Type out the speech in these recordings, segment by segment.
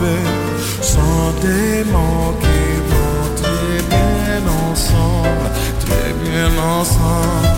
paix, sans démanquer, bon, très bien ensemble, très bien ensemble.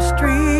street.